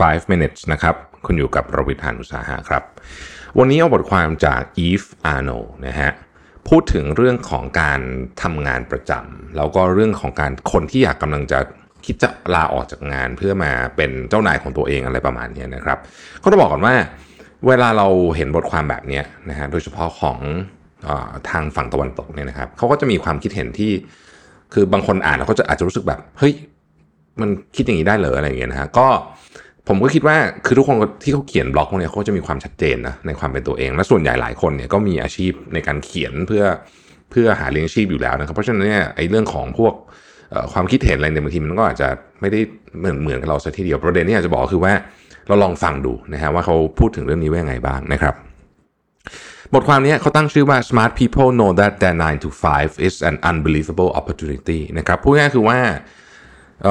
5 minutes นะครับ คุณอยู่กับรวิศ หาญอุตสาหะครับ วันนี้เอาบทความจาก Eve Arno นะฮะ พูดถึงเรื่องของการทำงานประจำแล้วก็เรื่องของการคนที่อยากกำลังจะคิดจะลาออกจากงานเพื่อมาเป็นเจ้านายของตัวเองอะไรประมาณนี้นะครับ ก็ต้องบอกก่อนว่า เวลาเราเห็นบทความแบบนี้นะฮะ โดยเฉพาะของอทางฝั่งตะวันตกเนี่ยนะครับ เขาก็จะมีความคิดเห็นที่ คือบางคนอ่านแล้วก็จะอาจจะรู้สึกแบบ เฮ้ย มันคิดอย่างนี้ได้เหรออะไรอย่างเงี้ยนะฮะ ก็ ผมก็คิดว่าคือทุกคนที่เขาเขียนบล็อกพวกนี้เขาจะมีความชัดเจนนะในความเป็นตัวเอง และส่วนใหญ่หลายคนเนี่ยก็มีอาชีพในการเขียนเพื่อเพื่อหาเลี้ยงชีพอยู่แล้วนะครับ เพราะฉะนั้นเนี่ยไอ้เรื่องของพวกความคิดเห็นอะไรเนี่ยบางทีมันก็อาจจะไม่ได้เหมือนเหมือนกับเราซะทีเดียวประเด็นที่อยากจะบอกคือว่าเราลองฟังดูนะฮะว่าเขาพูดถึงเรื่องนี้ว่ายังไงบ้างนะครับ บทความนี้เขาตั้งชื่อว่า smart people know that their 9 to 5 is an unbelievable opportunity นะครับพูดง่ายคือว่าเ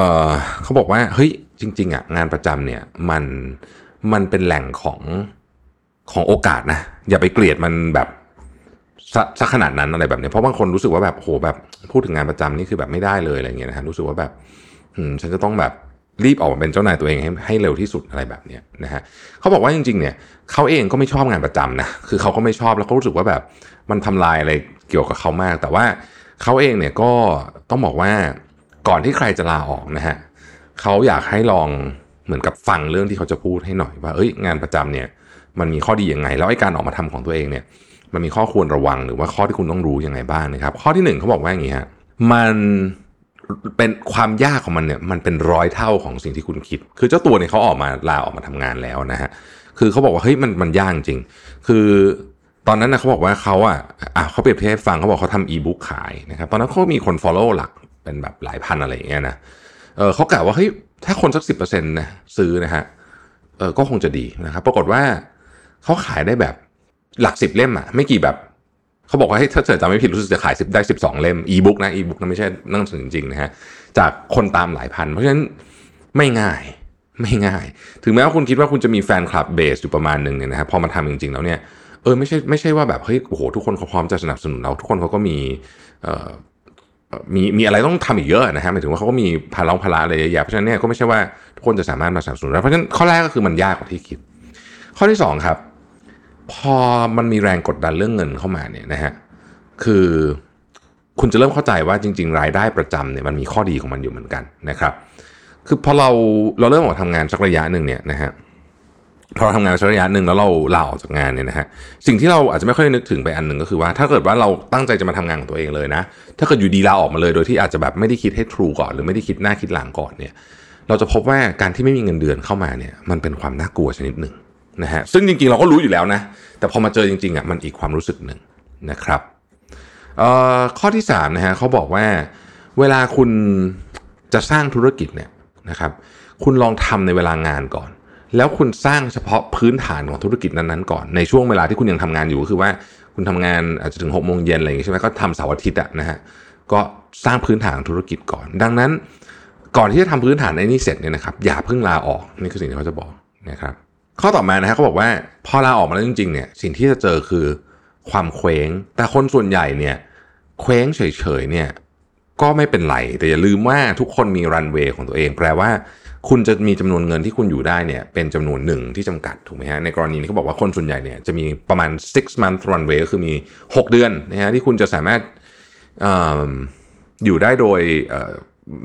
เขาบอกว่าเฮ้ย จริงๆอะงานประจำเนี่ยมันมันเป็นแหล่งของของโอกาสนะ อย่าไปเกลียดมันแบบซะซะขนาดนั้นอะไรแบบเนี้ยเพราะบางคนรู้สึกว่าแบบโหแบบพูดถึงงานประจำนี่คือแบบไม่ได้เลยอะไรเงี้ยนะฮะรู้สึกว่าแบบอืมฉันจะต้องแบบรีบออกมาเป็นเจ้านายตัวเองให้ให้เร็วที่สุดอะไรแบบเนี้ยนะฮะเขาบอกว่าจริง ๆ เนี่ยเขาเองก็ไม่ชอบงานประจำนะคือเขาก็ไม่ชอบแล้วเขารู้สึกว่าแบบมันทำลายอะไรเกี่ยวกับเขามาก แต่ว่าเขาเองเนี่ยก็ต้องบอกว่าก่อนที่ใครจะลาออกนะฮะ เขาอยากให้ลองเหมือนกับฟังเรื่องที่เขาจะพูดให้หน่อยว่าเอ้ยงานประจำเนี่ยมันมีข้อดีอยังไง แล้วไอ้การออกมาทำของตัวเองเนี่ยมันมีข้อควรระวังหรือว่าข้อที่คุณต้องรู้ยังไงบ้างนะครับ ข้อที่หนึ่งเขาบอกว่าอย่างนี้ฮะมันเป็นความยากของมันเนี่ยมันเป็นร้อยเท่าของสิ่งที่คุณคิด คือเจ้าตัวเนี่ยเขาออกมาลาออกมาทำงานแล้วนะฮะคือเขาบอกว่าเฮ้ยมันมันยากจริง คือตอนนั้นนะเขาบอกว่าเขาอะอะเขาเปรียบเทียบฟังเขาบอกเขาทำอีบุ๊กขายนะครับตอนนั้นเขามีคน follow หลักเป็นแบบหลายพันอะไรอย่างเงี้ยนะ เเขากล่าวว่าเฮ้ยถ้าคนสักสิบเปอร์เซ็นต์นะซื้อนะฮะเออก็คงจะดีนะครับปรากฏว่าเขาขายได้แบบหลักสิบเล่มอะไม่กี่แบบเขาบอกว่าให้ถ้าเกิดจำไม่ผิดรู้สึกจะขายสิบได้สิบสองเล่มอีบุ๊กนะอีบุ๊กนะไม่ใช่นั่งสือจริงๆนะฮะจากคนตามหลายพัน เพราะฉะนั้นไม่ง่ายไม่ง่าย ถึงแม้ว่าคุณคิดว่าคุณจะมีแฟนคลับเบสอยู่ประมาณหนึ่งเนี่ยนะฮะพอมาทำจริงๆแล้วเนี่ยเออไม่ใช่ไม่ใช่ว่าแบบเฮ้ยโอ้โหทุกคนเขาพร้อมจะสนับสนุนเรา ทุกคนเขาก็มีเอ่อ มีมีอะไรต้องทำอีกเยอะนะฮะหมายถึงว่าเขาก็มีภาระภาระอะไรเยอะแยะเพราะฉะนั้นเนี่ยก็ไม่ใช่ว่าทุกคนจะสามารถมาสนับสนุนได้เพราะฉะนั้นข้อแรกก็คือมันยากกว่าที่คิด ข้อที่สองครับ พอมันมีแรงกดดันเรื่องเงินเข้ามาเนี่ยนะฮะคือคุณจะเริ่มเข้าใจว่าจริง ๆ รายได้ประจำเนี่ยมันมีข้อดีของมันอยู่เหมือนกันนะครับ คือพอเราเราเริ่มออกทำงานสักระยะหนึ่งเนี่ยนะฮะ พอเราทำงานสักระยะหนึ่งแล้วเราลาออกจากงานเนี่ยนะฮะสิ่งที่เราอาจจะไม่ค่อยนึกถึงไปอันหนึ่งก็คือว่า ถ้าเกิดว่าเราตั้งใจจะมาทำงานของตัวเองเลยนะ ถ้าเกิดอยู่ดีลาออกมาเลยโดยที่อาจจะแบบไม่ได้คิดให้ทรูก่อนหรือไม่ได้คิดหน้าคิดหลังก่อนเนี่ยเราจะพบว่าการที่ไม่มีเงินเดือนเข้ามาเนี่ยมันเป็นความน่ากลัวชนิดหนึ่งนะฮะซึ่งจริงๆเราก็รู้อยู่แล้วนะ แต่พอมาเจอจริงๆอะมันอีกความรู้สึกหนึ่งนะครับข้อที่3นะฮะเขาบอกว่าเวลาคุณจะสร้างธุรกิจเนี่ยนะครับคุณลองทำในเวลางานก่อน แล้วคุณสร้างเฉพาะพื้นฐานของธุรกิจนั้นๆก่อนในช่วงเวลาที่คุณยังทำงานอยู่ก็คือว่าคุณทำงานอาจจะถึง6กโมงเย็นอะไรอย่างงี้ใช่ไหมก็ทำเสาร์อาทิตย์อะนะฮะก็สร้างพื้นฐานธุรกิจก่อน ดังนั้น ก่อนที่จะทำพื้นฐานในนี้เสร็จเนี่ยนะครับอย่าเพิ่งลาออกนี่คือสิ่งที่เขาจะบอกนะครับข้อต่อมานะฮะเขาบอกว่าพอลาออกมาแล้วจริงๆเนี่ยสิ่งที่จะเจอคือความเคว้ง แต่คนส่วนใหญ่เนี่ยเคว้งเฉยๆเนี่ยก็ไม่เป็นไรแต่อย่าลืมว่าทุกคนมีรันเวย์ของตัวเอง แปลว่า คุณจะมีจำนวนเงินที่คุณอยู่ได้เนี่ยเป็นจำนวนหนึ่งที่จำกัดถูกไหมฮะในกรณีนี้เขาบอกว่าคนส่วนใหญ่เนี่ยจะมีประมาณ six month runway ก็คือมี 6 เดือนนะฮะที่คุณจะสามารถออยู่ได้โดย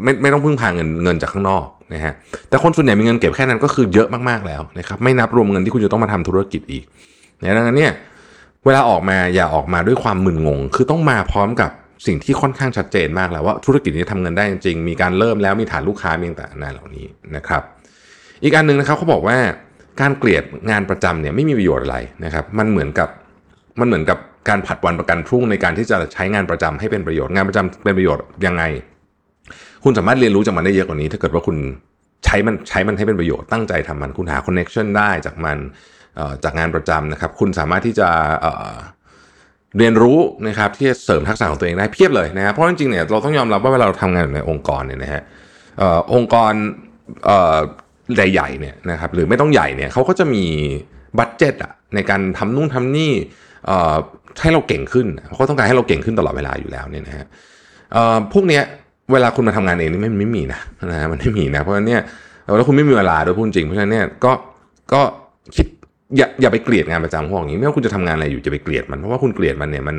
ไม่ไม่ต้องพึ่งพาเงินเงินจากข้างนอกนะฮะแต่คนส่วนใหญ่มีเงินเก็บแค่นั้นก็คือเยอะมากๆแล้วนะครับไม่นับรวมเงินที่คุณจะต้องมาทำธุรกิจอีกดังนั้นเนี่ยเวลาออกมาอย่าออกมาด้วยความมึนงง คือต้องมาพร้อมกับ สิ่งที่ค่อนข้างชัดเจนมากแล้วว่าธุรกิจนี้ทำเงินได้จริง มีการเริ่มแล้วมีฐานลูกค้ามีต่างๆเหล่านี้นะครับ อีกอันหนึ่งนะครับเขาบอกว่าการเกลียดงานประจำเนี่ยไม่มีประโยชน์อะไรนะครับ มันเหมือนกับมันเหมือนกับการผัดวันประกันพรุ่งในการที่จะใช้งานประจำให้เป็นประโยชน์งานประจำเป็นประโยชน์ยังไง คุณสามารถเรียนรู้จากมันได้เยอะกว่านี้ ถ้าเกิดว่าคุณใช้มันใช้มันให้เป็นประโยชน์ตั้งใจทำมัน คุณหาคอนเน็ชันได้จากมันจากงานประจำนะครับ คุณสามารถที่จะ เรียนรู้นะครับที่จะเสริมทักษะของตัวเองได้เพียบเลยนะครับเพราะจริงๆเนี่ยเราต้องยอมรับว่าเวลาเราทำงานในองค์กรเนี่ยนะฮะองค์กรใหญ่ๆเนี่ยนะครับหรือไม่ต้องใหญ่เนี่ยเขาก็จะมีบัตเจ็ตอะในการทำนู่นทำนี่ให้เราเก่งขึ้นเขาต้องการให้เราเก่งขึ้นตลอดเวลาอยู่แล้วเนี่ยนะฮะพวกเนี้ยเวลาคุณมาทำงานเองนี่ไม่ไม่มีนะนะมันไม่มีนะเพราะฉะนั้นเนี่ยแล้วคุณไม่มีเวลาด้วยพูดจริงเพราะฉะนั้นเนี่ยก็ก็คิด อย่าอย่าไปเกลียดงานประจำพวกนี้ ไม่ว่าคุณจะทำงานอะไรอยู่จะไปเกลียดมัน เพราะว่าคุณเกลียดมันเนี่ยมัน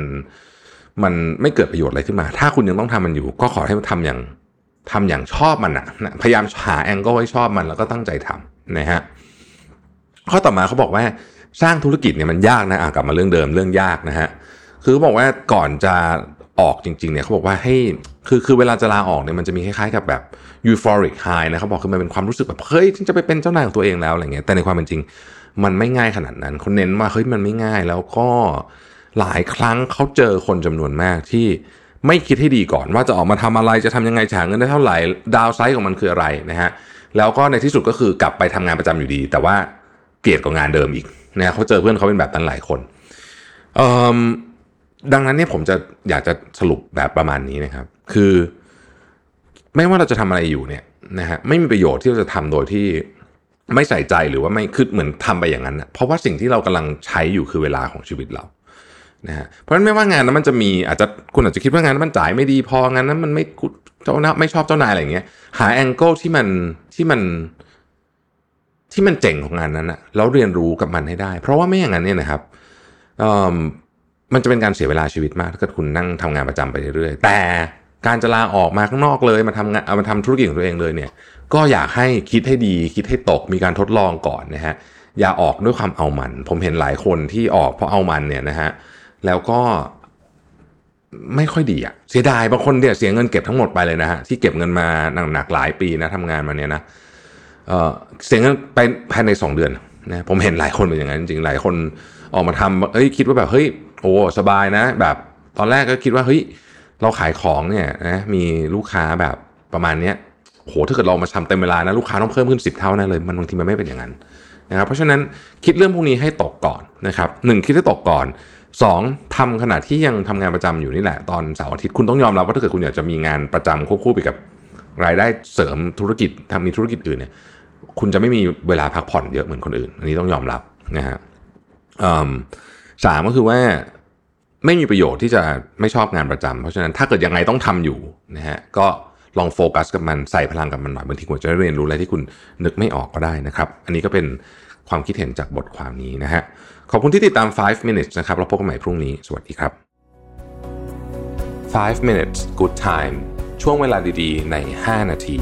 มันไม่เกิดประโยชน์อะไรขึ้นมา ถ้าคุณยังต้องทำมันอยู่ ก็ขอให้มันทำอย่างทำอย่างชอบมันนะพยายามหาแองเกิลให้ชอบมันแล้วก็ตั้งใจทำนะฮะข้อต่อมาเขาบอกว่าสร้างธุรกิจเนี่ยมันยากนะกลับมาเรื่องเดิมเรื่องยากนะฮะคือเขาบอกว่าก่อนจะออกจริงๆเนี่ยเขาบอกว่าให้คือคือเวลาจะลาออกเนี่ยมันจะมีคล้ายๆกับแบบ euphoric high นะเขาบอกคือมันเป็นความรู้สึกแบบเฮ้ยฉันจะไปเป็นเจ้านายของตัวเองแล้วอะไรเงี้ยแต่ในความเป็นจริง มันไม่ง่ายขนาดนั้นเขาเน้นว่าเฮ้ยมันไม่ง่ายแล้วก็หลายครั้งเขาเจอคนจำนวนมากที่ไม่คิดให้ดีก่อน ว่าจะออกมาทำอะไรจะทำยังไงฉาเงินได้เท่าไหร่ดาวไซด์ของมันคืออะไรนะฮะแล้วก็ในที่สุดก็คือกลับไปทำงานประจำอยู่ดี แต่ว่าเกลียดกับงานเดิมอีกนะเขาเจอเพื่อนเขาเป็นแบบนั้นหลายคนดังนั้นเนี่ยผมจะอยากจะสรุปแบบประมาณนี้นะครับ คือ ไม่ว่าเราจะทำอะไรอยู่เนี่ยนะฮะไม่มีประโยชน์ที่เราจะทำโดยที่ ไม่ใส่ใจหรือว่าไม่คือเหมือนทำไปอย่างนั้นนะเพราะว่าสิ่งที่เรากำลังใช้อยู่คือเวลาของชีวิตเรานะฮะเพราะฉะนั้นไม่ว่างานนั้นมันจะมีอาจจะคุณอาจจะคิดว่างานนั้นมันจ่ายไม่ดีพองานนั้นมันไม่เจ้าหน้าไม่ชอบเจ้านายอะไรอย่างเงี้ยหาแองเกิลที่มันที่มันที่มันเจ๋งของงานนั้นอะแล้วเรียนรู้กับมันให้ได้ เพราะว่าไม่อย่างนั้นเนี่ยนะครับมันจะเป็นการเสียเวลาชีวิตมากถ้าเกิดคุณนั่งทำงานประจำไปเรื่อยๆแต่ การจะลาออกมาข้างนอกเลยมาทำงานเอามาทำธุรกิจของตัวเองเลยเนี่ยก็อยากให้คิดให้ดีคิดให้ตกมีการทดลองก่อนนะฮะอย่าออกด้วยความเอามัน ผมเห็นหลายคนที่ออกเพราะเอามันเนี่ยนะฮะแล้วก็ไม่ค่อยดีอะเสียดายบางคนเนี่ยเสียเงินเก็บทั้งหมดไปเลยนะฮะที่เก็บเงินมาหนักๆหลายปีนะทำงานมาเนี่ยนะเออเสียเงินไปภายใน 2 เดือนนะผมเห็นหลายคนเป็นอย่างนั้นจริงๆหลายคนออกมาทำเฮ้ยคิดว่าแบบเฮ้ยโอ้สบายนะ แบบตอนแรกก็คิดว่าเฮ้ย เราขายของเนี่ยนะมีลูกค้าแบบประมาณเนี้ยโหถ้าเกิดเรามาทำเต็มเวลานะลูกค้าต้องเพิ่มขึ้น 10 เท่าแน่เลยมันบางทีมันไม่เป็นอย่างนั้นนะครับเพราะฉะนั้นคิดเรื่องพวกนี้ให้ตกก่อนนะครับหนึ่งคิดให้ตกก่อน 2. ทำขณะที่ยังทำงานประจำอยู่นี่แหละตอนเสาร์อาทิตย์คุณต้องยอมรับว่าถ้าเกิดคุณอยากจะมีงานประจำควบคู่ไปกับรายได้เสริมธุรกิจทำมีธุรกิจอื่นเนี่ยคุณจะไม่มีเวลาพักผ่อนเยอะเหมือนคนอื่น อันนี้ต้องยอมรับนะฮะสามก็คือว่า ไม่มีประโยชน์ที่จะไม่ชอบงานประจำเพราะฉะนั้นถ้าเกิดยังไงต้องทำอยู่นะฮะก็ลองโฟกัสกับมันใส่พลังกับมันหน่อยบางทีคุณจะเรียนรู้อะไรที่คุณนึกไม่ออกก็ได้นะครับ อันนี้ก็เป็นความคิดเห็นจากบทความนี้นะฮะขอบคุณที่ติดตาม 5 minutes นะครับเราพบกันใหม่พรุ่งนี้ สวัสดีครับ 5 minutes good time ช่วงเวลาดีๆ ใน 5 นาที